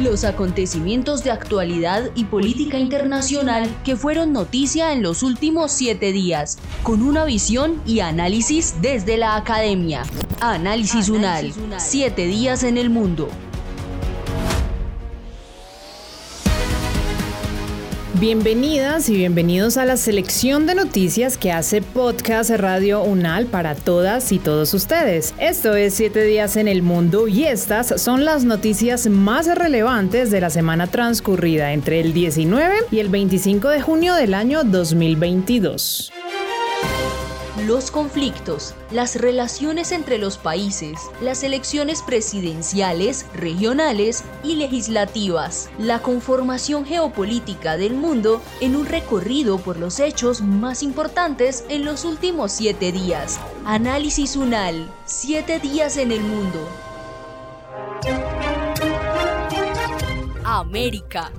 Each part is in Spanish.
Los acontecimientos de actualidad y política internacional que fueron noticia en los últimos siete días, con una visión y análisis desde la academia. Análisis UNAL, siete días en el mundo. Bienvenidas y bienvenidos a la selección de noticias que hace Podcast Radio UNAL para todas y todos ustedes. Esto es 7 días en el mundo y estas son las noticias más relevantes de la semana transcurrida entre el 19 y el 25 de junio del año 2022 los conflictos, las relaciones entre los países, las elecciones presidenciales, regionales y legislativas, la conformación geopolítica del mundo en un recorrido por los hechos más importantes en los últimos siete días. Análisis UNAL, siete días en el mundo. América.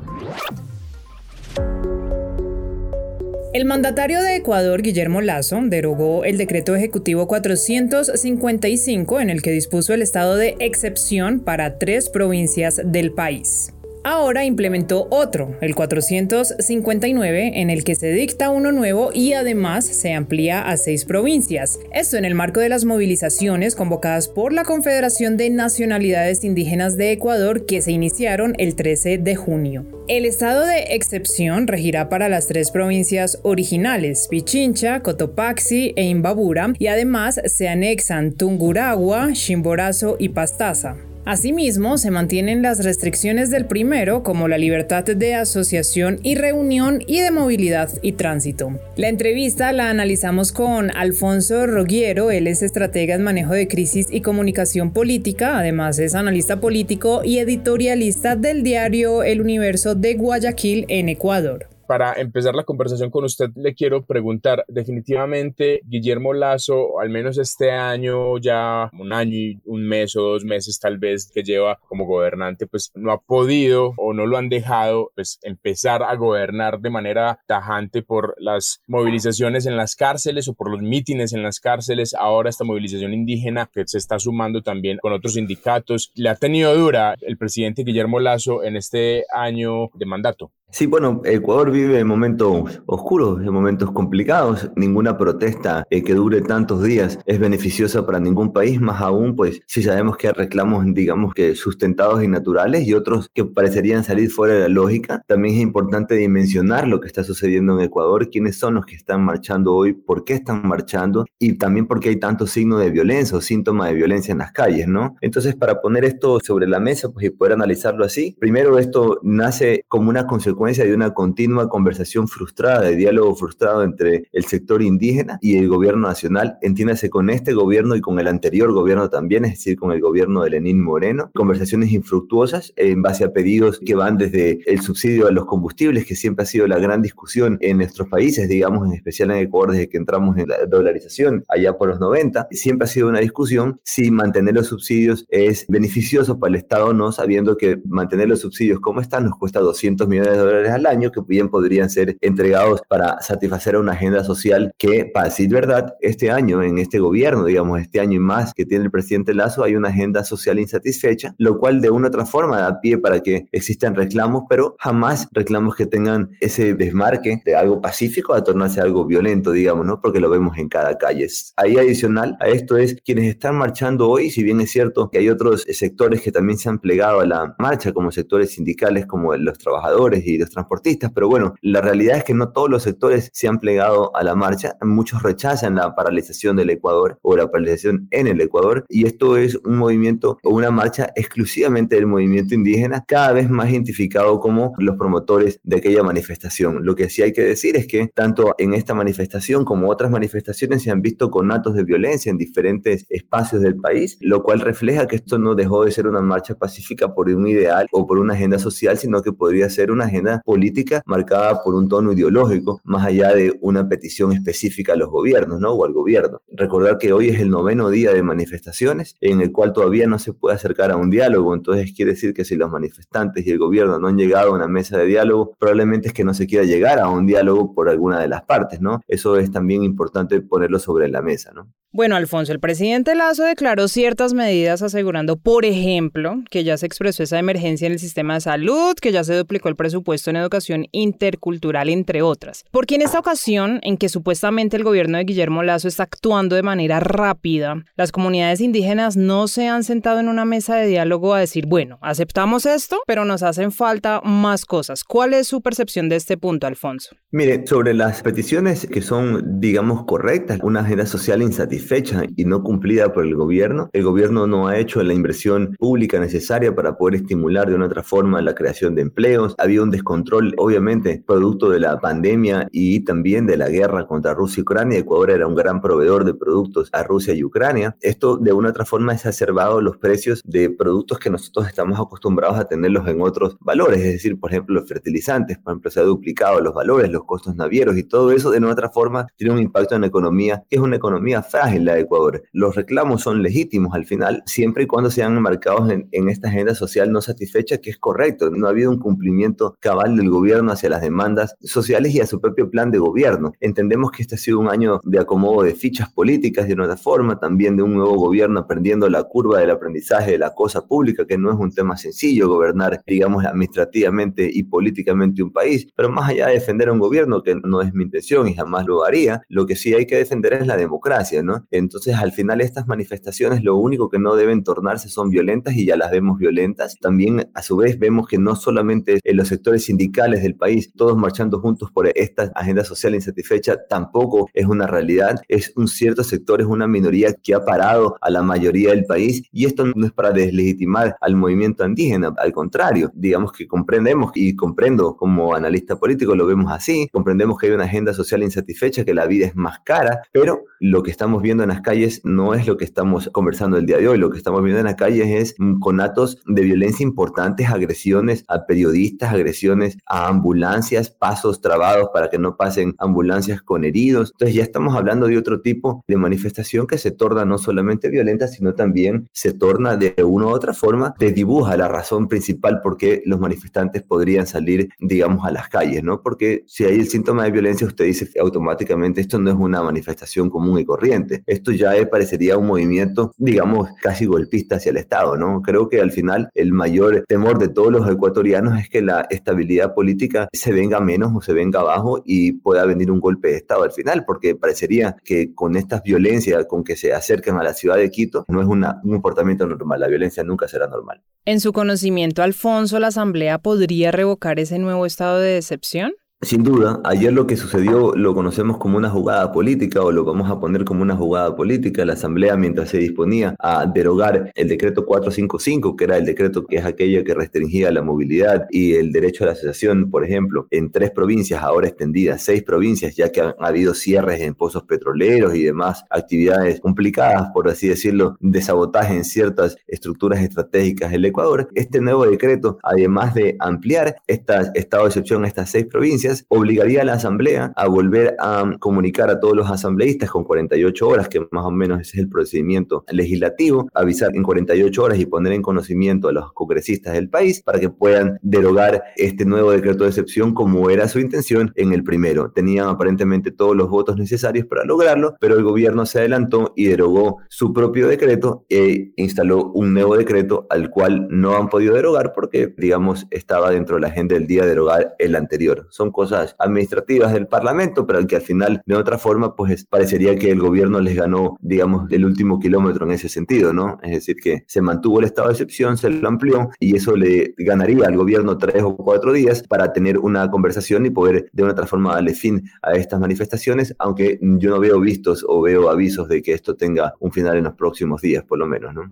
El mandatario de Ecuador, Guillermo Lazo, derogó el decreto ejecutivo 455 en el que dispuso el estado de excepción para tres provincias del país. Ahora implementó otro, el 459, en el que se dicta uno nuevo y además se amplía a seis provincias. Esto en el marco de las movilizaciones convocadas por la Confederación de Nacionalidades Indígenas de Ecuador que se iniciaron el 13 de junio. El estado de excepción regirá para las tres provincias originales, Pichincha, Cotopaxi e Imbabura, y además se anexan Tunguragua, Chimborazo y Pastaza. Asimismo, se mantienen las restricciones del primero, como la libertad de asociación y reunión y de movilidad y tránsito. La entrevista la analizamos con Alfonso Roguiero, él es estratega en manejo de crisis y comunicación política, además es analista político y editorialista del diario El Universo de Guayaquil en Ecuador para empezar la conversación con usted, le quiero preguntar, definitivamente Guillermo Lazo, al menos este año, ya un año y un mes o dos meses tal vez que lleva como gobernante, pues no ha podido o no lo han dejado pues empezar a gobernar de manera tajante por las movilizaciones en las cárceles o por los mítines en las cárceles. Ahora esta movilización indígena que se está sumando también con otros sindicatos. Le ha tenido dura el presidente Guillermo Lazo en este año de mandato. Sí, bueno, Ecuador vive momentos oscuros, momentos complicados. Ninguna protesta eh, que dure tantos días es beneficiosa para ningún país, más aún, pues si sabemos que hay reclamos, digamos que sustentados y naturales y otros que parecerían salir fuera de la lógica. También es importante dimensionar lo que está sucediendo en Ecuador, quiénes son los que están marchando hoy, por qué están marchando y también por qué hay tantos signos de violencia o síntomas de violencia en las calles, ¿no? Entonces, para poner esto sobre la mesa pues, y poder analizarlo así, primero esto nace como una consecuencia de una continua conversación frustrada, de diálogo frustrado entre el sector indígena y el gobierno nacional, entiéndase con este gobierno y con el anterior gobierno también, es decir, con el gobierno de Lenín Moreno, conversaciones infructuosas en base a pedidos que van desde el subsidio a los combustibles, que siempre ha sido la gran discusión en nuestros países, digamos, en especial en Ecuador desde que entramos en la dolarización allá por los 90, siempre ha sido una discusión si mantener los subsidios es beneficioso para el Estado o no, sabiendo que mantener los subsidios como están nos cuesta 200 millones de dólares al año que bien podrían ser entregados para satisfacer una agenda social que, para decir verdad, este año, en este gobierno, digamos, este año y más que tiene el presidente Lazo, hay una agenda social insatisfecha, lo cual de una u otra forma da pie para que existan reclamos, pero jamás reclamos que tengan ese desmarque de algo pacífico a tornarse algo violento, digamos, ¿no? Porque lo vemos en cada calle. Ahí adicional a esto es quienes están marchando hoy, si bien es cierto que hay otros sectores que también se han plegado a la marcha, como sectores sindicales como los trabajadores y transportistas, pero bueno, la realidad es que no todos los sectores se han plegado a la marcha, muchos rechazan la paralización del Ecuador o la paralización en el Ecuador y esto es un movimiento o una marcha exclusivamente del movimiento indígena, cada vez más identificado como los promotores de aquella manifestación. Lo que sí hay que decir es que tanto en esta manifestación como otras manifestaciones se han visto con actos de violencia en diferentes espacios del país, lo cual refleja que esto no dejó de ser una marcha pacífica por un ideal o por una agenda social, sino que podría ser una agenda política marcada por un tono ideológico, más allá de una petición específica a los gobiernos, ¿no? O al gobierno. Recordar que hoy es el noveno día de manifestaciones en el cual todavía no se puede acercar a un diálogo, entonces quiere decir que si los manifestantes y el gobierno no han llegado a una mesa de diálogo, probablemente es que no se quiera llegar a un diálogo por alguna de las partes, ¿no? Eso es también importante ponerlo sobre la mesa, ¿no? Bueno, Alfonso, el presidente Lazo declaró ciertas medidas asegurando, por ejemplo, que ya se expresó esa emergencia en el sistema de salud, que ya se duplicó el presupuesto en educación intercultural, entre otras. Porque en esta ocasión, en que supuestamente el gobierno de Guillermo Lazo está actuando de manera rápida, las comunidades indígenas no se han sentado en una mesa de diálogo a decir, bueno, aceptamos esto, pero nos hacen falta más cosas. ¿Cuál es su percepción de este punto, Alfonso? Mire, sobre las peticiones que son, digamos, correctas, una agenda social insatisfecha, fecha y no cumplida por el gobierno. El gobierno no ha hecho la inversión pública necesaria para poder estimular de una otra forma la creación de empleos. Había un descontrol, obviamente, producto de la pandemia y también de la guerra contra Rusia y Ucrania. Ecuador era un gran proveedor de productos a Rusia y Ucrania. Esto de una otra forma ha exacerbado los precios de productos que nosotros estamos acostumbrados a tenerlos en otros valores, es decir, por ejemplo, los fertilizantes, por ejemplo, se ha duplicado los valores, los costos navieros y todo eso de una otra forma tiene un impacto en la economía, que es una economía frágil en la de Ecuador. Los reclamos son legítimos al final, siempre y cuando sean enmarcados en, en, esta agenda social no satisfecha, que es correcto. No ha habido un cumplimiento cabal del gobierno hacia las demandas sociales y a su propio plan de gobierno. Entendemos que este ha sido un año de acomodo de fichas políticas de otra forma, también de un nuevo gobierno aprendiendo la curva del aprendizaje de la cosa pública, que no es un tema sencillo gobernar, digamos, administrativamente y políticamente un país. Pero más allá de defender a un gobierno, que no es mi intención y jamás lo haría, lo que sí hay que defender es la democracia, ¿no? Entonces, al final, estas manifestaciones lo único que no deben tornarse son violentas y ya las vemos violentas. También, a su vez, vemos que no solamente en los sectores sindicales del país, todos marchando juntos por esta agenda social insatisfecha, tampoco es una realidad. Es un cierto sector, es una minoría que ha parado a la mayoría del país y esto no es para deslegitimar al movimiento indígena, al contrario, digamos que comprendemos y comprendo como analista político, lo vemos así, comprendemos que hay una agenda social insatisfecha, que la vida es más cara, pero lo que estamos viendo en las calles no es lo que estamos conversando el día de hoy. Lo que estamos viendo en las calles es conatos de violencia importantes, agresiones a periodistas, agresiones a ambulancias, pasos trabados para que no pasen ambulancias con heridos. Entonces ya estamos hablando de otro tipo de manifestación que se torna no solamente violenta, sino también se torna de una u otra forma, te dibuja la razón principal por qué los manifestantes podrían salir, digamos, a las calles, ¿no? Porque si hay el síntoma de violencia, usted dice automáticamente esto no es una manifestación común y corriente esto ya parecería un movimiento, digamos, casi golpista hacia el Estado, ¿no? Creo que al final el mayor temor de todos los ecuatorianos es que la estabilidad política se venga menos o se venga abajo y pueda venir un golpe de Estado al final, porque parecería que con estas violencias con que se acercan a la ciudad de Quito no es un comportamiento normal, la violencia nunca será normal. En su conocimiento, Alfonso, ¿la Asamblea podría revocar ese nuevo estado de decepción? Sin duda, ayer lo que sucedió lo conocemos como una jugada política o lo vamos a poner como una jugada política. La Asamblea, mientras se disponía a derogar el decreto 455, que era el decreto que es aquello que restringía la movilidad y el derecho a la asociación, por ejemplo, en tres provincias, ahora extendidas, seis provincias, ya que han habido cierres en pozos petroleros y demás actividades complicadas, por así decirlo, de sabotaje en ciertas estructuras estratégicas del Ecuador. Este nuevo decreto, además de ampliar esta estado de excepción a estas seis provincias, obligaría a la Asamblea a volver a comunicar a todos los asambleístas con 48 horas, que más o menos ese es el procedimiento legislativo, avisar en 48 horas y poner en conocimiento a los congresistas del país para que puedan derogar este nuevo decreto de excepción como era su intención en el primero. Tenían aparentemente todos los votos necesarios para lograrlo, pero el gobierno se adelantó y derogó su propio decreto e instaló un nuevo decreto al cual no han podido derogar porque, digamos, estaba dentro de la agenda del día derogar el anterior. Son cosas administrativas del Parlamento, pero que al final, de otra forma, pues parecería que el gobierno les ganó, digamos, el último kilómetro en ese sentido, ¿no? Es decir, que se mantuvo el estado de excepción, se lo amplió y eso le ganaría al gobierno tres o cuatro días para tener una conversación y poder de una otra forma darle fin a estas manifestaciones, aunque yo no veo vistos o veo avisos de que esto tenga un final en los próximos días, por lo menos, ¿no?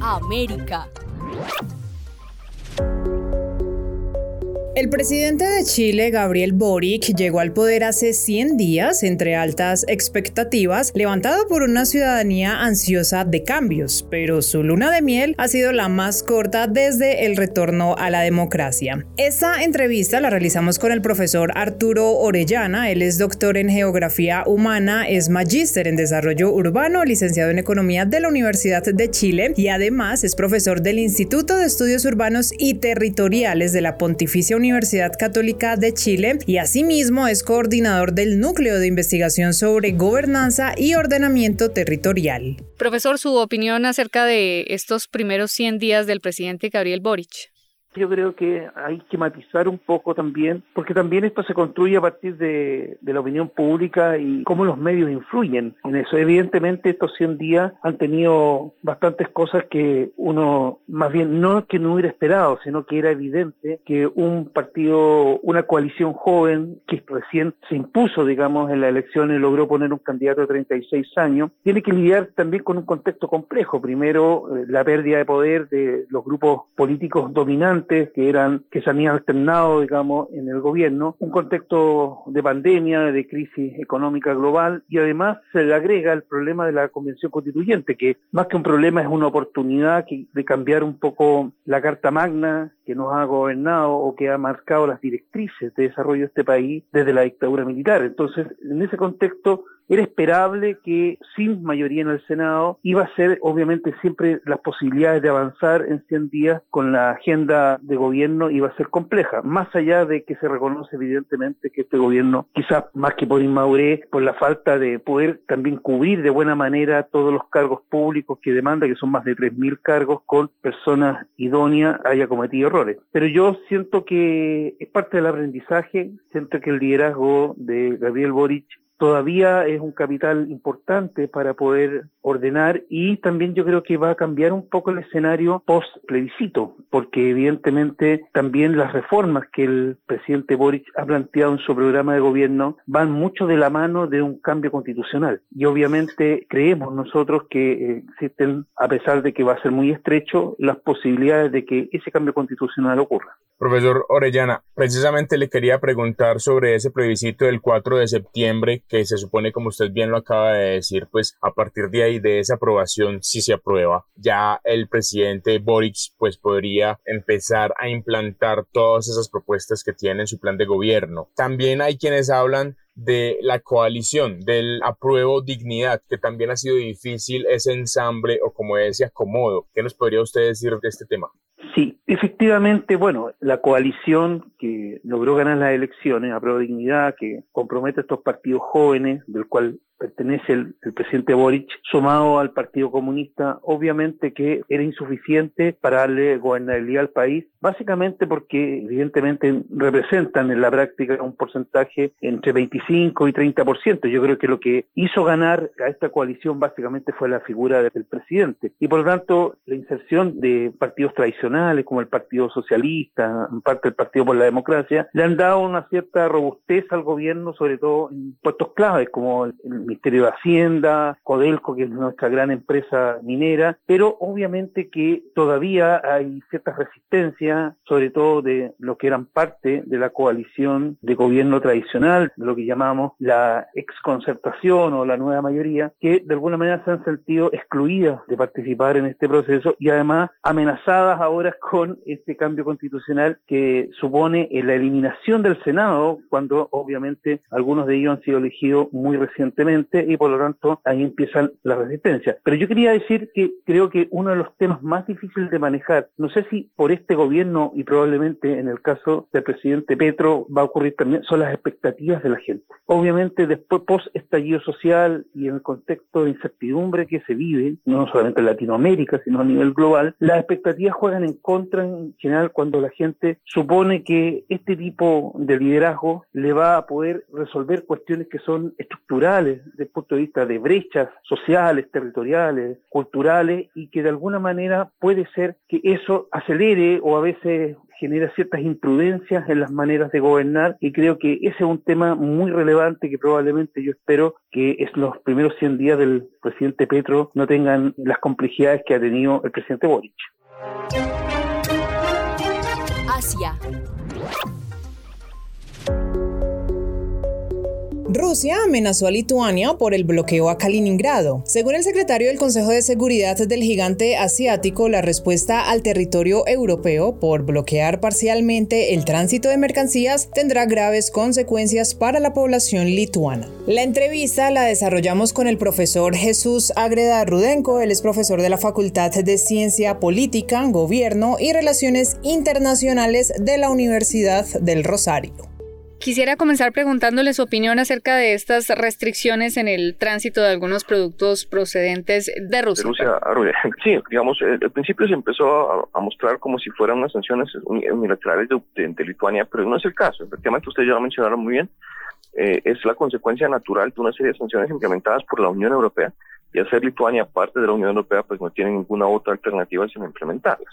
América. El presidente de Chile, Gabriel Boric, llegó al poder hace 100 días entre altas expectativas, levantado por una ciudadanía ansiosa de cambios, pero su luna de miel ha sido la más corta desde el retorno a la democracia. Esta entrevista la realizamos con el profesor Arturo Orellana, él es doctor en geografía humana, es magíster en desarrollo urbano, licenciado en economía de la Universidad de Chile y además es profesor del Instituto de Estudios Urbanos y Territoriales de la Pontificia Universidad Universidad Católica de Chile y asimismo es coordinador del Núcleo de Investigación sobre Gobernanza y Ordenamiento Territorial. Profesor, su opinión acerca de estos primeros 100 días del presidente Gabriel Boric yo creo que hay que matizar un poco también, porque también esto se construye a partir de, la opinión pública y cómo los medios influyen en eso. Evidentemente estos 100 días han tenido bastantes cosas que uno, más bien no que no hubiera esperado, sino que era evidente que un partido, una coalición joven que recién se impuso, digamos, en las elecciones, logró poner un candidato de 36 años, tiene que lidiar también con un contexto complejo. Primero, eh, la pérdida de poder de los grupos políticos dominantes que eran que se habían alternado, digamos, en el gobierno, un contexto de pandemia, de crisis económica global y además se le agrega el problema de la convención constituyente, que más que un problema es una oportunidad de cambiar un poco la carta magna que nos ha gobernado o que ha marcado las directrices de desarrollo de este país desde la dictadura militar. Entonces, en ese contexto, era esperable que sin mayoría en el Senado iba a ser obviamente siempre las posibilidades de avanzar en 100 días con la agenda de gobierno iba a ser compleja, más allá de que se reconoce evidentemente que este gobierno quizás más que por inmadurez, por la falta de poder también cubrir de buena manera todos los cargos públicos que demanda, que son más de 3.000 cargos con personas idóneas, haya cometido errores. Pero yo siento que es parte del aprendizaje, siento que el liderazgo de Gabriel Boric todavía es un capital importante para poder ordenar y también yo creo que va a cambiar un poco el escenario post plebiscito, porque evidentemente también las reformas que el presidente Boric ha planteado en su programa de gobierno van mucho de la mano de un cambio constitucional y obviamente creemos nosotros que eh, existen, a pesar de que va a ser muy estrecho, las posibilidades de que ese cambio constitucional ocurra. Profesor Orellana, precisamente le quería preguntar sobre ese plebiscito del 4 de septiembre que se supone, como usted bien lo acaba de decir, pues a partir de ahí, de esa aprobación, si se aprueba, ya el presidente Boric pues podría empezar a implantar todas esas propuestas que tiene en su plan de gobierno. También hay quienes hablan de la coalición, del apruebo dignidad, que también ha sido difícil ese ensamble o como ese acomodo. ¿Qué nos podría usted decir de este tema? Sí, efectivamente, bueno, la coalición que logró ganar las elecciones, Apruebo Dignidad, que compromete a estos partidos jóvenes, del cual pertenece el, presidente Boric, sumado al Partido Comunista, obviamente que era insuficiente para darle gobernabilidad al país, básicamente porque evidentemente representan en la práctica un porcentaje entre 25 y 30%. Yo creo que lo que hizo ganar a esta coalición básicamente fue la figura del presidente. Y por lo tanto, la inserción de partidos tradicionales como el Partido Socialista, en parte el Partido por la Democracia, le han dado una cierta robustez al gobierno, sobre todo en puestos claves como el Ministerio de Hacienda, Codelco, que es nuestra gran empresa minera, pero obviamente que todavía hay ciertas resistencias, sobre todo de lo que eran parte de la coalición de gobierno tradicional, lo que llamamos la exconcertación o la nueva mayoría, que de alguna manera se han sentido excluidas de participar en este proceso y además amenazadas ahora con este cambio constitucional que supone la eliminación del Senado, cuando obviamente algunos de ellos han sido elegidos muy recientemente y por lo tanto ahí empiezan las resistencias. Pero yo quería decir que creo que uno de los temas más difíciles de manejar, no sé si por este gobierno y probablemente en el caso del presidente Petro va a ocurrir también, son las expectativas de la gente. Obviamente después post estallido social y en el contexto de incertidumbre que se vive, no solamente en Latinoamérica, sino a nivel global, las expectativas juegan en contra en general cuando la gente supone que este tipo de liderazgo le va a poder resolver cuestiones que son estructurales desde el punto de vista de brechas sociales, territoriales, culturales, y que de alguna manera puede ser que eso acelere o a veces genera ciertas imprudencias en las maneras de gobernar y creo que ese es un tema muy relevante que probablemente yo espero que es los primeros 100 días del presidente Petro no tengan las complejidades que ha tenido el presidente Boric. Asia. Rusia amenazó a Lituania por el bloqueo a Kaliningrado. Según el secretario del Consejo de Seguridad del gigante asiático, la respuesta al territorio europeo por bloquear parcialmente el tránsito de mercancías tendrá graves consecuencias para la población lituana. La entrevista la desarrollamos con el profesor Jesús Agreda Rudenko, él es profesor de la Facultad de Ciencia Política, Gobierno y Relaciones Internacionales de la Universidad del Rosario. Quisiera comenzar preguntándole su opinión acerca de estas restricciones en el tránsito de algunos productos procedentes de Rusia. Rusia Sí, digamos, eh, al principio se empezó a, mostrar como si fueran unas sanciones unilaterales de, Lituania, pero no es el caso. Efectivamente, ustedes ya lo mencionaron muy bien. Eh, es la consecuencia natural de una serie de sanciones implementadas por la Unión Europea y hacer Lituania parte de la Unión Europea, pues no tiene ninguna otra alternativa sino implementarlas.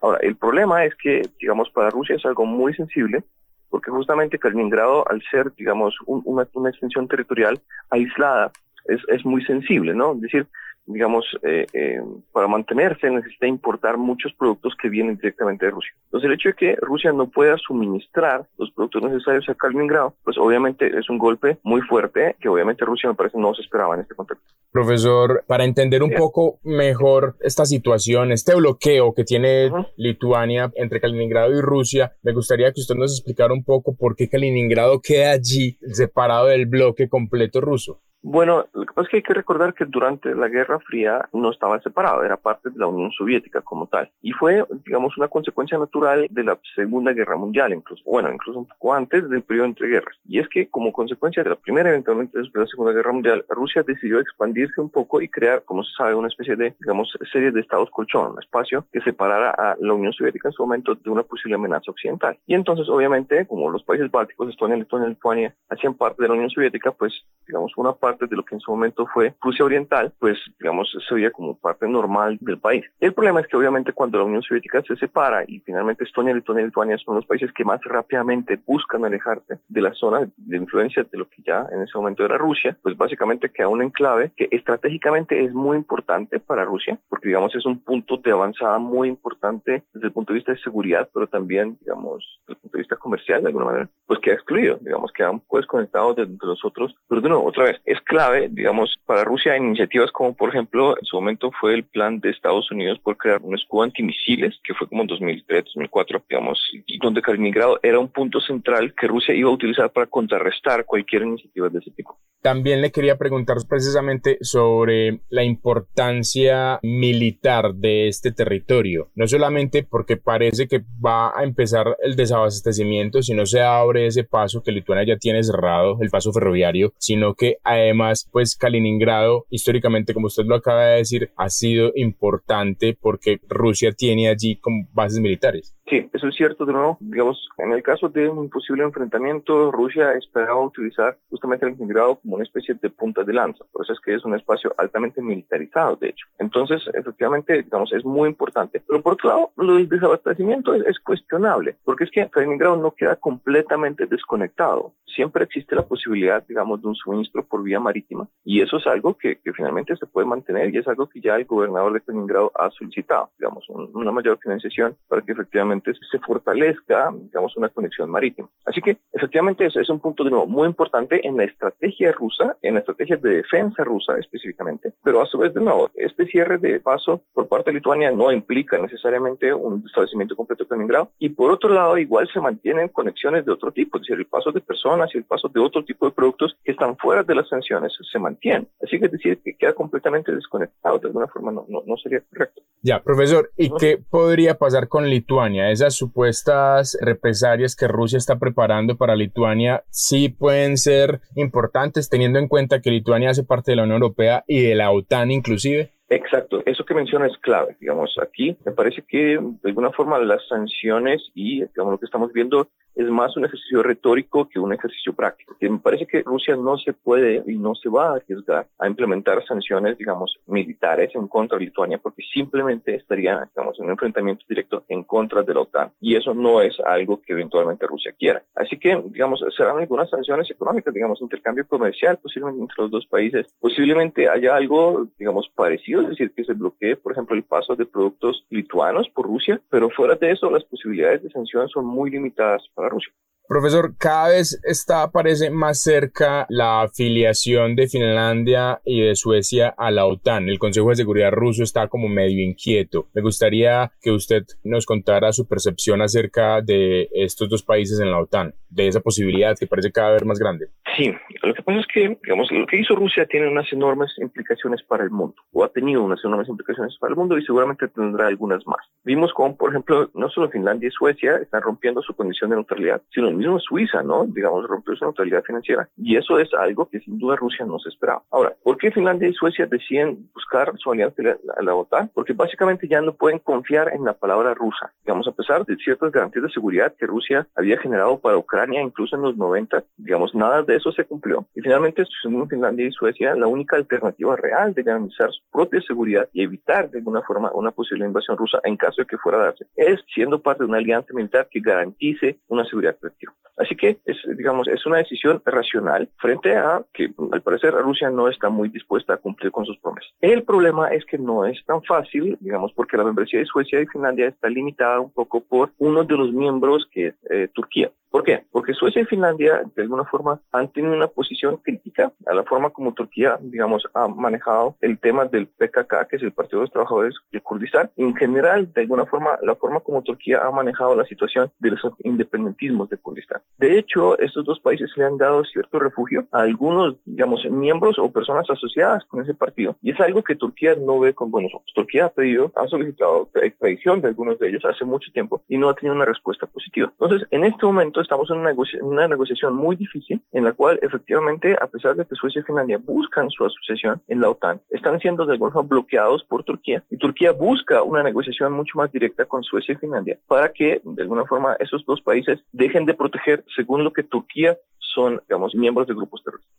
Ahora, el problema es que, digamos, para Rusia es algo muy sensible porque justamente Kaliningrado, al ser, digamos, una, una, extensión territorial aislada, es, es muy sensible, ¿no? Es decir, digamos, eh, eh, para mantenerse necesita importar muchos productos que vienen directamente de Rusia. Entonces, el hecho de que Rusia no pueda suministrar los productos necesarios a Kaliningrado, pues obviamente es un golpe muy fuerte que obviamente Rusia me parece no se esperaba en este contexto. Profesor, para entender un poco mejor esta situación, este bloqueo que tiene Lituania entre Kaliningrado y Rusia, me gustaría que usted nos explicara un poco por qué Kaliningrado queda allí separado del bloque completo ruso. Bueno, lo que pasa es que hay que recordar que durante la Guerra Fría no estaba separado, era parte de la Unión Soviética como tal. Y fue, digamos, una consecuencia natural de la Segunda Guerra Mundial, incluso, bueno, incluso un poco antes del periodo entre guerras. Y es que como consecuencia de la primera, eventualmente después de la Segunda Guerra Mundial, Rusia decidió expandirse un poco y crear, como se sabe, una especie de, digamos, serie de estados colchón, un espacio que separara a la Unión Soviética en su momento de una posible amenaza occidental. Y entonces, obviamente, como los países bálticos, Estonia, Letonia Lituania, hacían parte de la Unión Soviética, pues, digamos, una parte de lo que en su momento fue Rusia Oriental, pues digamos se veía como parte normal del país. El problema es que obviamente cuando la Unión Soviética se separa y finalmente Estonia, Letonia y Lituania son los países que más rápidamente buscan alejarse de la zona de influencia de lo que ya en ese momento era Rusia, pues básicamente queda un enclave que estratégicamente es muy importante para Rusia, porque digamos es un punto de avanzada muy importante desde el punto de vista de seguridad, pero también digamos desde el punto de vista comercial de alguna manera, pues queda excluido, digamos queda un desconectado de, de los otros, pero de nuevo, otra vez, es clave, digamos, para Rusia iniciativas como, por ejemplo, en su momento fue el plan de Estados Unidos por crear un escudo antimisiles, que fue como en 2003, 2004, digamos, y donde Kaliningrado era un punto central que Rusia iba a utilizar para contrarrestar cualquier iniciativa de ese tipo. También le quería preguntar precisamente sobre la importancia militar de este territorio, no solamente porque parece que va a empezar el desabastecimiento si no se abre ese paso que Lituania ya tiene cerrado, el paso ferroviario, sino que además, pues Kaliningrado, históricamente, como usted lo acaba de decir, ha sido importante porque Rusia tiene allí como bases militares. Sí, eso es cierto. De nuevo, digamos, en el caso de un posible enfrentamiento, Rusia esperaba utilizar justamente el Kaliningrado como una especie de punta de lanza. Por eso es que es un espacio altamente militarizado, de hecho. Entonces, efectivamente, digamos, es muy importante. Pero por otro lado, lo del desabastecimiento es, cuestionable, porque es que Kaliningrado no queda completamente desconectado. Siempre existe la posibilidad, digamos, de un suministro por vía marítima y eso es algo que, que finalmente se puede mantener y es algo que ya el gobernador de Kaliningrado ha solicitado, digamos, una mayor financiación para que efectivamente se fortalezca, digamos, una conexión marítima. Así que, efectivamente, eso es un punto de nuevo muy importante en la estrategia rusa, en la estrategia de defensa rusa específicamente, pero a su vez, de nuevo, este cierre de paso por parte de Lituania no implica necesariamente un establecimiento completo de Kaliningrado, y por otro lado, igual se mantienen conexiones de otro tipo, es decir, el paso de personas y el paso de otro tipo de productos que están fuera de las sanciones se mantienen. Así que es decir, que queda completamente desconectado, de alguna forma no, no, sería correcto. Ya, profesor, ¿y qué podría pasar con Lituania? Esas supuestas represalias que Rusia está preparando para Lituania sí pueden ser importantes teniendo en cuenta que Lituania hace parte de la Unión Europea y de la OTAN inclusive? Exacto, eso que menciona es clave, digamos, aquí me parece que de alguna forma las sanciones y digamos lo que estamos viendo es más un ejercicio retórico que un ejercicio práctico. Me parece que Rusia no se puede y no se va a arriesgar a implementar sanciones, digamos, militares en contra de Lituania, porque simplemente estaría, digamos, en un enfrentamiento directo en contra de la OTAN. Y eso no es algo que eventualmente Rusia quiera. Así que, digamos, serán algunas sanciones económicas, digamos, intercambio comercial, posiblemente entre los dos países. Posiblemente haya algo, digamos, parecido, es decir, que se bloquee, por ejemplo, el paso de productos lituanos por Rusia, pero fuera de eso, las posibilidades de sanciones son muy limitadas Rusia. Profesor, cada vez está, parece más cerca la afiliación de Finlandia y de Suecia a la OTAN. El Consejo de Seguridad ruso está como medio inquieto. Me gustaría que usted nos contara su percepción acerca de estos dos países en la OTAN, de esa posibilidad que parece cada vez más grande. Sí, lo que pasa es que, digamos, lo que hizo Rusia tiene unas enormes implicaciones para el mundo, o ha tenido unas enormes implicaciones para el mundo y seguramente tendrá algunas más. Vimos como, por ejemplo, no solo Finlandia y Suecia están rompiendo su condición de neutralidad, sino el mismo Suiza, ¿no? Digamos, rompió su neutralidad financiera. Y eso es algo que sin duda Rusia no se esperaba. Ahora, ¿por qué Finlandia y Suecia deciden buscar su alianza a la OTAN? Porque básicamente ya no pueden confiar en la palabra rusa. Digamos, a pesar de ciertas garantías de seguridad que Rusia había generado para Ucrania, incluso en los 90, digamos, nada de eso se cumplió. Y finalmente, según Finlandia y Suecia, la única alternativa real de garantizar su propia seguridad y evitar de alguna forma una posible invasión rusa en caso de que fuera a darse, es siendo parte de una alianza militar que garantice una seguridad colectiva. Así que, es, digamos, es una decisión racional frente a que, al parecer, Rusia no está muy dispuesta a cumplir con sus promesas. El problema es que no es tan fácil, digamos, porque la membresía de Suecia y Finlandia está limitada un poco por uno de los miembros que es eh, Turquía. ¿Por qué? Porque Suecia y Finlandia, de alguna forma, han tenido una posición crítica a la forma como Turquía, digamos, ha manejado el tema del PKK, que es el Partido de los Trabajadores de Kurdistán. En general, de alguna forma, la forma como Turquía ha manejado la situación de los independentismos de Kurdistán. De hecho, estos dos países le han dado cierto refugio a algunos, digamos, miembros o personas asociadas con ese partido. Y es algo que Turquía no ve con buenos ojos. Turquía ha pedido, ha solicitado extradición de algunos de ellos hace mucho tiempo y no ha tenido una respuesta positiva. Entonces, en este momento, estamos en una, negociación muy difícil en la cual efectivamente, a pesar de que Suecia y Finlandia buscan su asociación en la OTAN, están siendo de alguna forma bloqueados por Turquía y Turquía busca una negociación mucho más directa con Suecia y Finlandia para que de alguna forma esos dos países dejen de proteger según lo que Turquía son, digamos, miembros de grupos terroristas.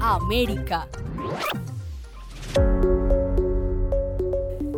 América.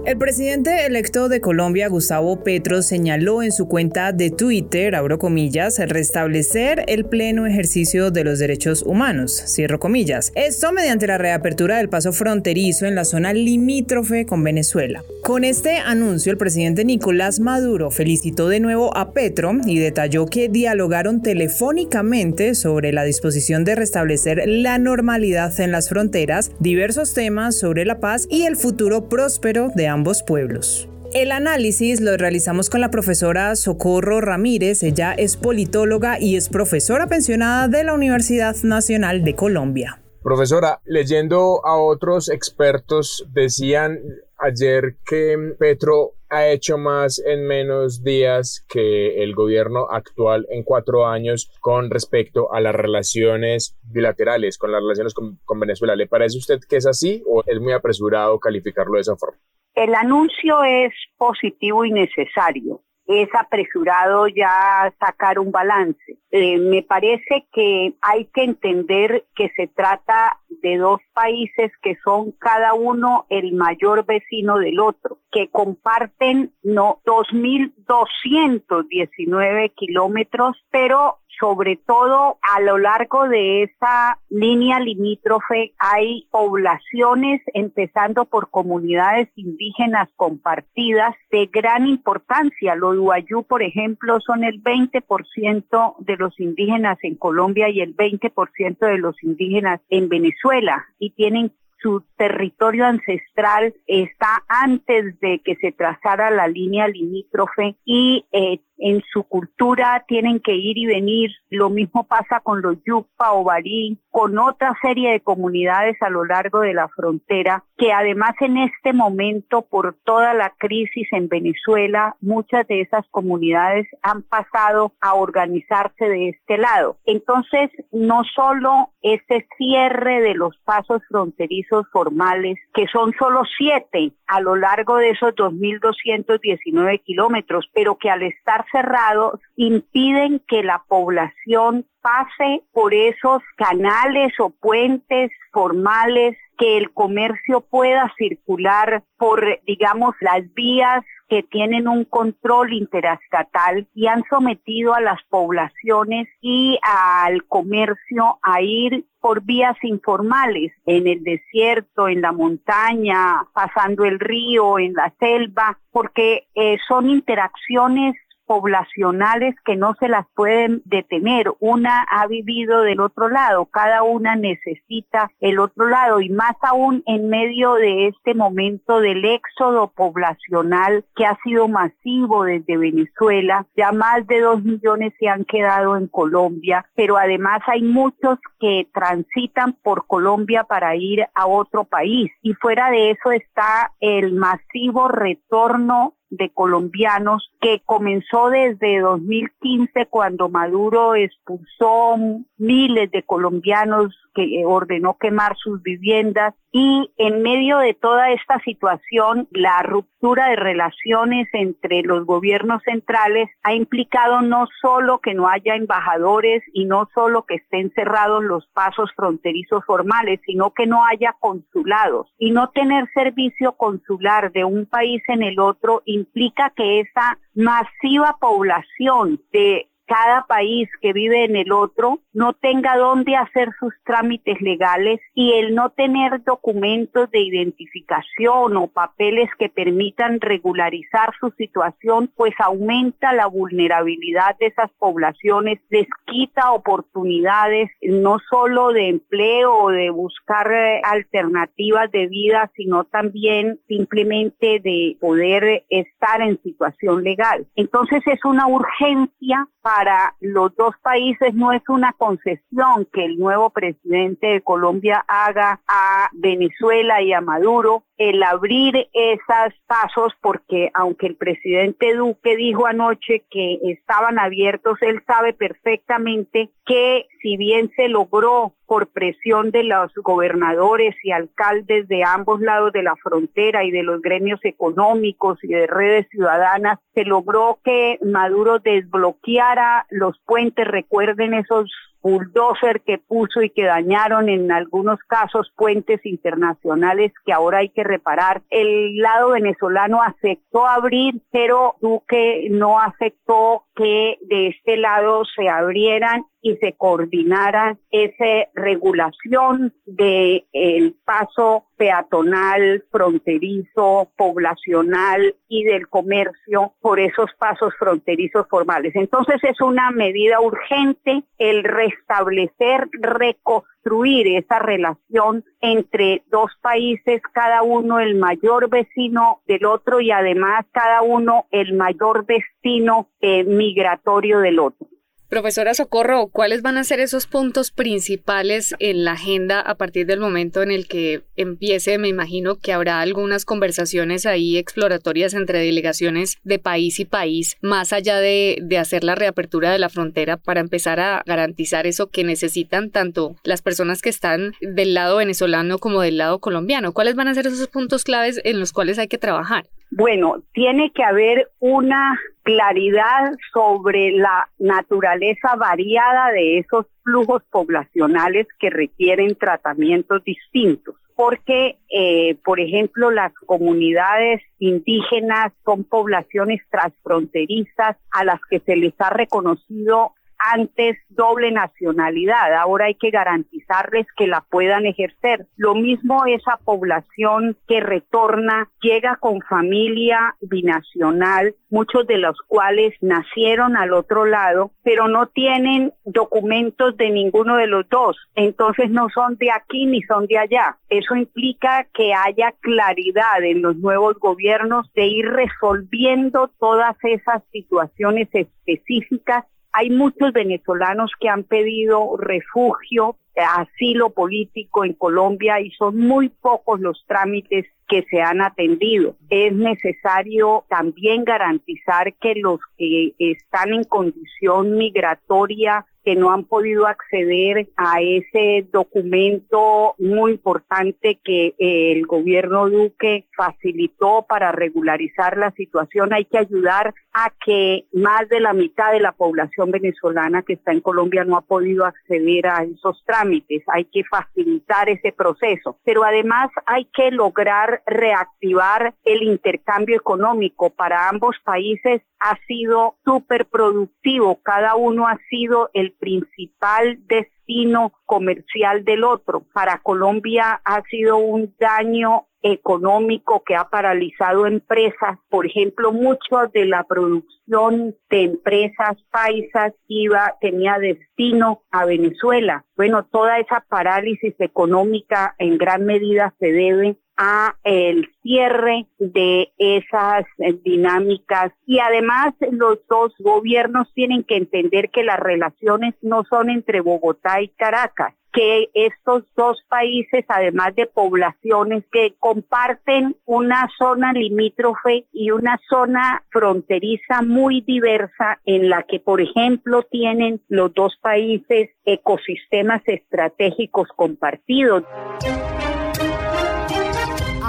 El presidente electo de Colombia, Gustavo Petro, señaló en su cuenta de Twitter, abro comillas, restablecer el pleno ejercicio de los derechos humanos, cierro comillas. Esto mediante la reapertura del paso fronterizo en la zona limítrofe con Venezuela. Con este anuncio, el presidente Nicolás Maduro felicitó de nuevo a Petro y detalló que dialogaron telefónicamente sobre la disposición de restablecer la normalidad en las fronteras, diversos temas sobre la paz y el futuro próspero de ambos pueblos. El análisis lo realizamos con la profesora Socorro Ramírez, ella es politóloga y es profesora pensionada de la Universidad Nacional de Colombia. Profesora, leyendo a otros expertos, decían ayer que Petro ha hecho más en menos días que el gobierno actual en cuatro años con respecto a las relaciones bilaterales, con las relaciones con, con Venezuela. ¿Le parece a usted que es así o es muy apresurado calificarlo de esa forma? El anuncio es positivo y necesario. Es apresurado ya sacar un balance. Eh, me parece que hay que entender que se trata de dos países que son cada uno el mayor vecino del otro, que comparten no 2.219 kilómetros, pero sobre todo a lo largo de esa línea limítrofe hay poblaciones, empezando por comunidades indígenas compartidas de gran importancia. Los Uayú, por ejemplo, son el 20% de los indígenas en Colombia y el 20% de los indígenas en Venezuela y tienen su territorio ancestral está antes de que se trazara la línea limítrofe y eh, en su cultura tienen que ir y venir. Lo mismo pasa con los Yucpa o Barí, con otra serie de comunidades a lo largo de la frontera, que además en este momento, por toda la crisis en Venezuela, muchas de esas comunidades han pasado a organizarse de este lado. Entonces, no solo este cierre de los pasos fronterizos formales, que son solo siete a lo largo de esos 2.219 kilómetros, pero que al estar cerrados impiden que la población pase por esos canales o puentes formales, que el comercio pueda circular por, digamos, las vías que tienen un control interestatal y han sometido a las poblaciones y al comercio a ir por vías informales, en el desierto, en la montaña, pasando el río, en la selva, porque eh, son interacciones poblacionales que no se las pueden detener. Una ha vivido del otro lado, cada una necesita el otro lado y más aún en medio de este momento del éxodo poblacional que ha sido masivo desde Venezuela. Ya más de dos millones se han quedado en Colombia, pero además hay muchos que transitan por Colombia para ir a otro país. Y fuera de eso está el masivo retorno de colombianos que comenzó desde 2015 cuando Maduro expulsó miles de colombianos que ordenó quemar sus viviendas y en medio de toda esta situación la ruptura de relaciones entre los gobiernos centrales ha implicado no solo que no haya embajadores y no solo que estén cerrados los pasos fronterizos formales, sino que no haya consulados. Y no tener servicio consular de un país en el otro implica que esa masiva población de cada país que vive en el otro no tenga dónde hacer sus trámites legales y el no tener documentos de identificación o papeles que permitan regularizar su situación, pues aumenta la vulnerabilidad de esas poblaciones, les quita oportunidades no solo de empleo o de buscar eh, alternativas de vida, sino también simplemente de poder estar en situación legal. Entonces es una urgencia para los dos países no es una concesión que el nuevo presidente de Colombia haga a Venezuela y a Maduro el abrir esos pasos porque aunque el presidente Duque dijo anoche que estaban abiertos, él sabe perfectamente que si bien se logró por presión de los gobernadores y alcaldes de ambos lados de la frontera y de los gremios económicos y de redes ciudadanas, se logró que Maduro desbloqueara los puentes, recuerden esos bulldozer que puso y que dañaron en algunos casos puentes internacionales que ahora hay que reparar. El lado venezolano aceptó abrir, pero Duque no aceptó que de este lado se abrieran y se coordinara esa regulación del el paso peatonal, fronterizo, poblacional y del comercio por esos pasos fronterizos formales. Entonces es una medida urgente el restablecer, reconstruir esa relación entre dos países, cada uno el mayor vecino del otro y además cada uno el mayor destino eh, migratorio del otro. Profesora Socorro, ¿cuáles van a ser esos puntos principales en la agenda a partir del momento en el que empiece? Me imagino que habrá algunas conversaciones ahí exploratorias entre delegaciones de país y país, más allá de, de hacer la reapertura de la frontera para empezar a garantizar eso que necesitan tanto las personas que están del lado venezolano como del lado colombiano. ¿Cuáles van a ser esos puntos claves en los cuales hay que trabajar? Bueno, tiene que haber una claridad sobre la naturaleza variada de esos flujos poblacionales que requieren tratamientos distintos. Porque, eh, por ejemplo, las comunidades indígenas son poblaciones transfronterizas a las que se les ha reconocido antes doble nacionalidad. Ahora hay que garantizarles que la puedan ejercer. Lo mismo esa población que retorna llega con familia binacional, muchos de los cuales nacieron al otro lado, pero no tienen documentos de ninguno de los dos. Entonces no son de aquí ni son de allá. Eso implica que haya claridad en los nuevos gobiernos de ir resolviendo todas esas situaciones específicas hay muchos venezolanos que han pedido refugio, asilo político en Colombia y son muy pocos los trámites que se han atendido. Es necesario también garantizar que los que están en condición migratoria que no han podido acceder a ese documento muy importante que eh, el gobierno Duque facilitó para regularizar la situación. Hay que ayudar a que más de la mitad de la población venezolana que está en Colombia no ha podido acceder a esos trámites. Hay que facilitar ese proceso. Pero además hay que lograr reactivar el intercambio económico para ambos países ha sido súper productivo. Cada uno ha sido el principal destino comercial del otro. Para Colombia ha sido un daño económico que ha paralizado empresas. Por ejemplo, mucho de la producción de empresas paisas iba, tenía destino a Venezuela. Bueno, toda esa parálisis económica en gran medida se debe a el cierre de esas dinámicas y además los dos gobiernos tienen que entender que las relaciones no son entre Bogotá y Caracas que estos dos países, además de poblaciones que comparten una zona limítrofe y una zona fronteriza muy diversa en la que, por ejemplo, tienen los dos países ecosistemas estratégicos compartidos.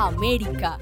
América.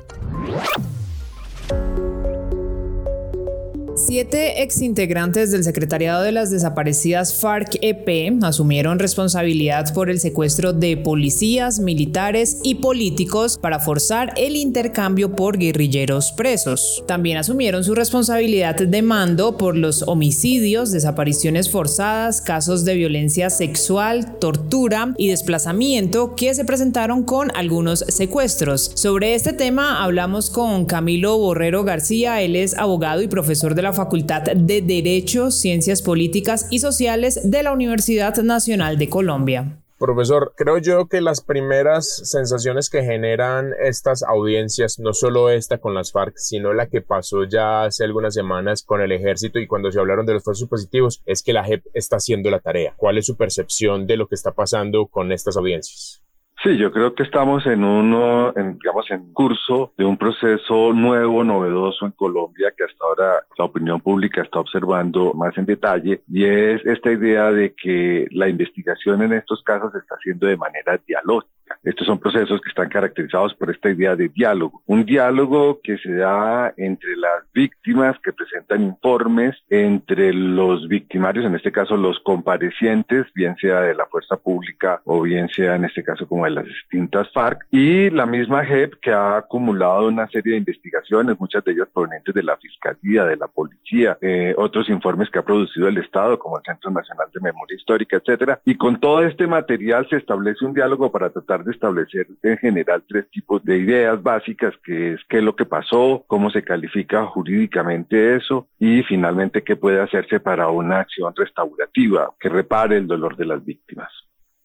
Siete exintegrantes del Secretariado de las Desaparecidas FARC-EP asumieron responsabilidad por el secuestro de policías, militares y políticos para forzar el intercambio por guerrilleros presos. También asumieron su responsabilidad de mando por los homicidios, desapariciones forzadas, casos de violencia sexual, tortura y desplazamiento que se presentaron con algunos secuestros. Sobre este tema hablamos con Camilo Borrero García, él es abogado y profesor de la Facultad de Derecho, Ciencias Políticas y Sociales de la Universidad Nacional de Colombia. Profesor, creo yo que las primeras sensaciones que generan estas audiencias, no solo esta con las FARC, sino la que pasó ya hace algunas semanas con el ejército y cuando se hablaron de los falsos positivos, es que la JEP está haciendo la tarea. ¿Cuál es su percepción de lo que está pasando con estas audiencias? Sí, yo creo que estamos en uno, en, digamos, en curso de un proceso nuevo, novedoso en Colombia que hasta ahora la opinión pública está observando más en detalle y es esta idea de que la investigación en estos casos se está haciendo de manera dialógica. Estos son procesos que están caracterizados por esta idea de diálogo. Un diálogo que se da entre las víctimas que presentan informes, entre los victimarios, en este caso los comparecientes, bien sea de la fuerza pública o bien sea en este caso como de las distintas FARC, y la misma JEP que ha acumulado una serie de investigaciones, muchas de ellas provenientes de la Fiscalía, de la Policía, eh, otros informes que ha producido el Estado, como el Centro Nacional de Memoria Histórica, etcétera. Y con todo este material se establece un diálogo para tratar de establecer en general tres tipos de ideas básicas, que es qué es lo que pasó, cómo se califica jurídicamente eso y finalmente qué puede hacerse para una acción restaurativa que repare el dolor de las víctimas.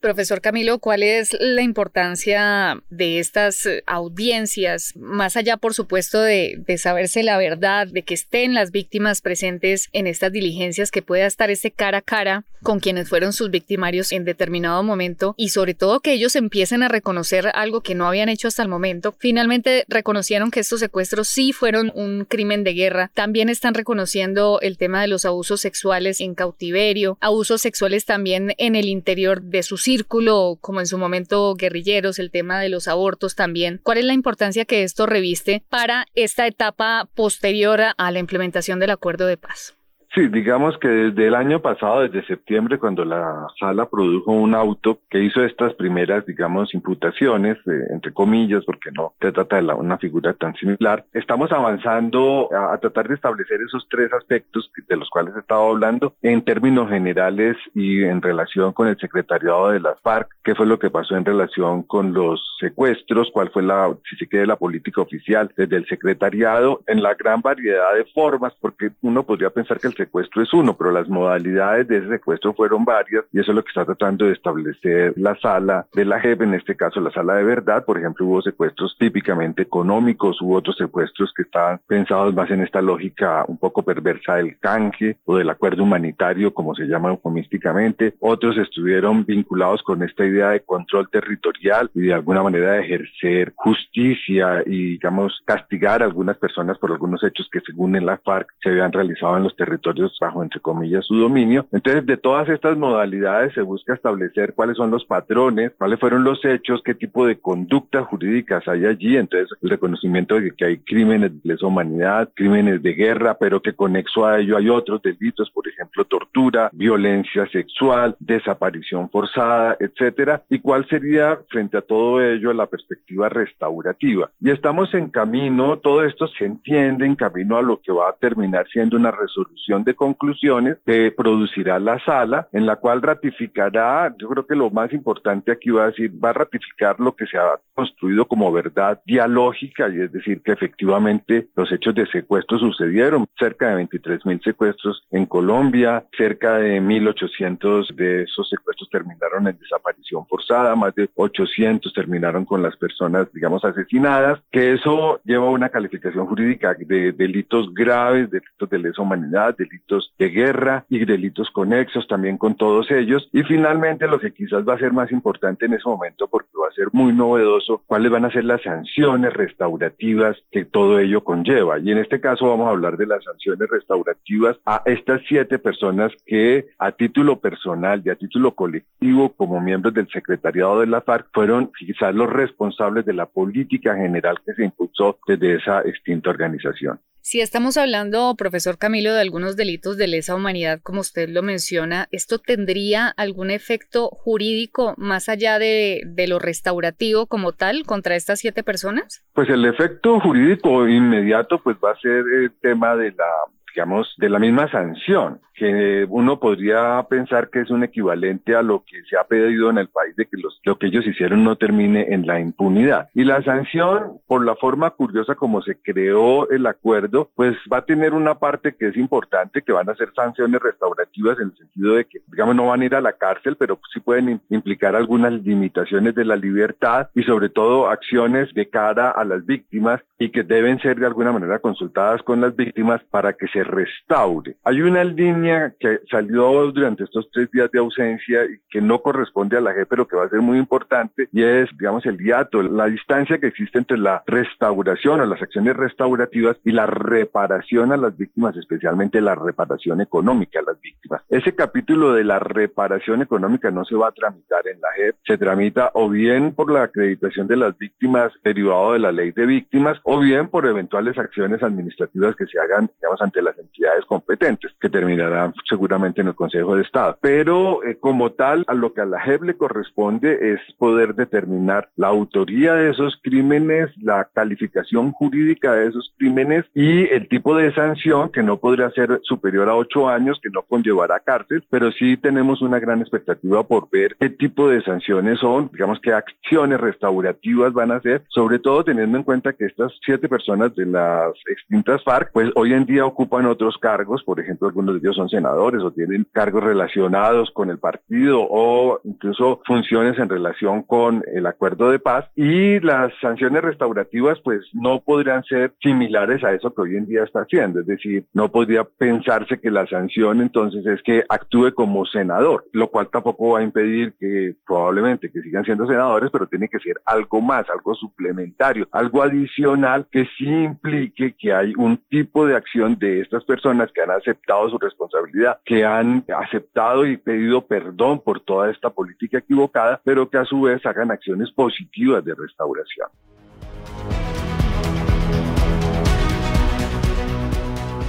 Profesor Camilo, ¿cuál es la importancia de estas eh, audiencias, más allá, por supuesto, de, saberse la verdad, de que estén las víctimas presentes en estas diligencias, que pueda estar ese cara a cara con quienes fueron sus victimarios en determinado momento y sobre todo que ellos empiecen a reconocer algo que no habían hecho hasta el momento? Finalmente reconocieron que estos secuestros sí fueron un crimen de guerra. También están reconociendo el tema de los abusos sexuales en cautiverio, abusos sexuales también en el interior de sus círculo, como en su momento guerrilleros, el tema de los abortos también. ¿Cuál es la importancia que esto reviste para esta etapa posterior a la implementación del acuerdo de paz? Sí, digamos que desde el año pasado, desde septiembre, cuando la sala produjo un auto que hizo estas primeras, digamos, imputaciones, eh, entre comillas, porque no se trata de una figura tan similar, estamos avanzando a, tratar de establecer esos tres aspectos de los cuales he estado hablando en términos generales y en relación con el secretariado de las FARC, qué fue lo que pasó en relación con los secuestros, cuál fue la, si se quiere, la política oficial desde el secretariado en la gran variedad de formas, porque uno podría pensar que el secuestro es uno, pero las modalidades de ese secuestro fueron varias y eso es lo que está tratando de establecer la sala de la JEP, en este caso la sala de verdad. Por ejemplo, hubo secuestros típicamente económicos, hubo otros secuestros que estaban pensados más en esta lógica un poco perversa del canje o del acuerdo humanitario, como se llama eufemísticamente. Otros estuvieron vinculados con esta idea de control territorial y de alguna manera de ejercer justicia y, digamos, castigar a algunas personas por algunos hechos que según en la FARC se habían realizado en los territorios territorios bajo, entre comillas, su dominio. Entonces, de todas estas modalidades se busca establecer cuáles son los patrones, cuáles fueron los hechos, qué tipo de conductas jurídicas hay allí. Entonces, el reconocimiento de que hay crímenes de lesa humanidad, crímenes de guerra, pero que conexo a ello hay otros delitos, por ejemplo, tortura, violencia sexual, desaparición forzada, etcétera. Y cuál sería, frente a todo ello, la perspectiva restaurativa. Y estamos en camino, todo esto se entiende en camino a lo que va a terminar siendo una resolución de conclusiones que producirá la sala, en la cual ratificará, yo creo que lo más importante aquí va a decir, va a ratificar lo que se ha construido como verdad dialógica, y es decir, que efectivamente los hechos de secuestro sucedieron, cerca de 23 mil secuestros en Colombia, cerca de 1.800 de esos secuestros terminaron en desaparición forzada, más de 800 terminaron con las personas, digamos, asesinadas, que eso lleva a una calificación jurídica de delitos graves, delitos de lesa humanidad, delitos de guerra y delitos conexos también con todos ellos. Y finalmente lo que quizás va a ser más importante en ese momento, porque va a ser muy novedoso, cuáles van a ser las sanciones restaurativas que todo ello conlleva. Y en este caso vamos a hablar de las sanciones restaurativas a estas siete personas que a título personal y a título colectivo como miembros del secretariado de la FARC fueron quizás los responsables de la política general que se impulsó desde esa extinta organización. Si estamos hablando, profesor Camilo, de algunos delitos de lesa humanidad, como usted lo menciona, ¿esto tendría algún efecto jurídico más allá de, de, lo restaurativo como tal contra estas siete personas? Pues el efecto jurídico inmediato pues va a ser el tema de la digamos, de la misma sanción, que uno podría pensar que es un equivalente a lo que se ha pedido en el país de que los, lo que ellos hicieron no termine en la impunidad. Y la sanción, por la forma curiosa como se creó el acuerdo, pues va a tener una parte que es importante, que van a ser sanciones restaurativas en el sentido de que, digamos, no van a ir a la cárcel, pero sí pueden implicar algunas limitaciones de la libertad y sobre todo acciones de cara a las víctimas y que deben ser de alguna manera consultadas con las víctimas para que se restaure. Hay una línea que salió durante estos tres días de ausencia y que no corresponde a la G, pero que va a ser muy importante y es, digamos, el hiato, la distancia que existe entre la restauración o las acciones restaurativas y la reparación a las víctimas, especialmente la reparación económica a las víctimas. Ese capítulo de la reparación económica no se va a tramitar en la JEP, se tramita o bien por la acreditación de las víctimas derivado de la ley de víctimas o bien por eventuales acciones administrativas que se hagan, digamos, ante la entidades competentes, que terminarán seguramente en el Consejo de Estado. Pero eh, como tal, a lo que a la JEP le corresponde es poder determinar la autoría de esos crímenes, la calificación jurídica de esos crímenes y el tipo de sanción que no podría ser superior a ocho años, que no conllevará cárcel, pero sí tenemos una gran expectativa por ver qué tipo de sanciones son, digamos qué acciones restaurativas van a hacer, sobre todo teniendo en cuenta que estas siete personas de las extintas FARC, pues hoy en día ocupan otros cargos, por ejemplo, algunos de ellos son senadores o tienen cargos relacionados con el partido o incluso funciones en relación con el acuerdo de paz y las sanciones restaurativas pues no podrían ser similares a eso que hoy en día está haciendo, es decir, no podría pensarse que la sanción entonces es que actúe como senador, lo cual tampoco va a impedir que probablemente que sigan siendo senadores, pero tiene que ser algo más, algo suplementario, algo adicional que sí implique que hay un tipo de acción de estas personas que han aceptado su responsabilidad, que han aceptado y pedido perdón por toda esta política equivocada, pero que a su vez hagan acciones positivas de restauración.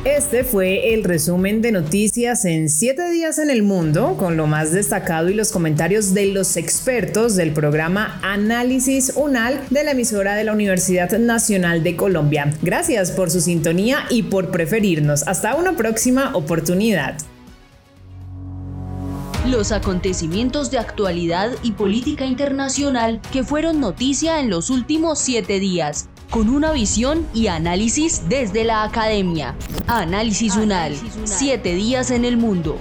Este fue el resumen de noticias en 7 días en el mundo, con lo más destacado y los comentarios de los expertos del programa Análisis UNAL de la emisora de la Universidad Nacional de Colombia. Gracias por su sintonía y por preferirnos. Hasta una próxima oportunidad. Los acontecimientos de actualidad y política internacional que fueron noticia en los últimos siete días con una visión y análisis desde la academia. Análisis UNAL, siete días en el mundo.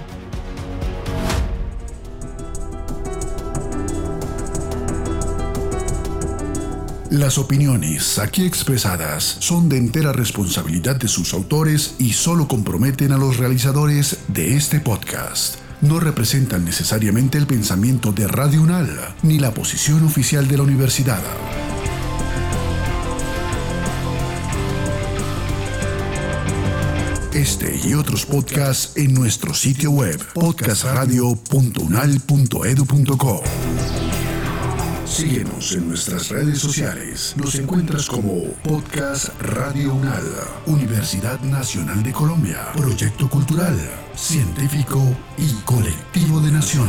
Las opiniones aquí expresadas son de entera responsabilidad de sus autores y solo comprometen a los realizadores de este podcast. No representan necesariamente el pensamiento de Radio UNAL ni la posición oficial de la universidad. Este y otros podcasts en nuestro sitio web podcastradio.unal.edu.co. Síguenos en nuestras redes sociales. Nos encuentras como Podcast Radio UNAL, Universidad Nacional de Colombia, Proyecto Cultural, Científico y Colectivo de Nación.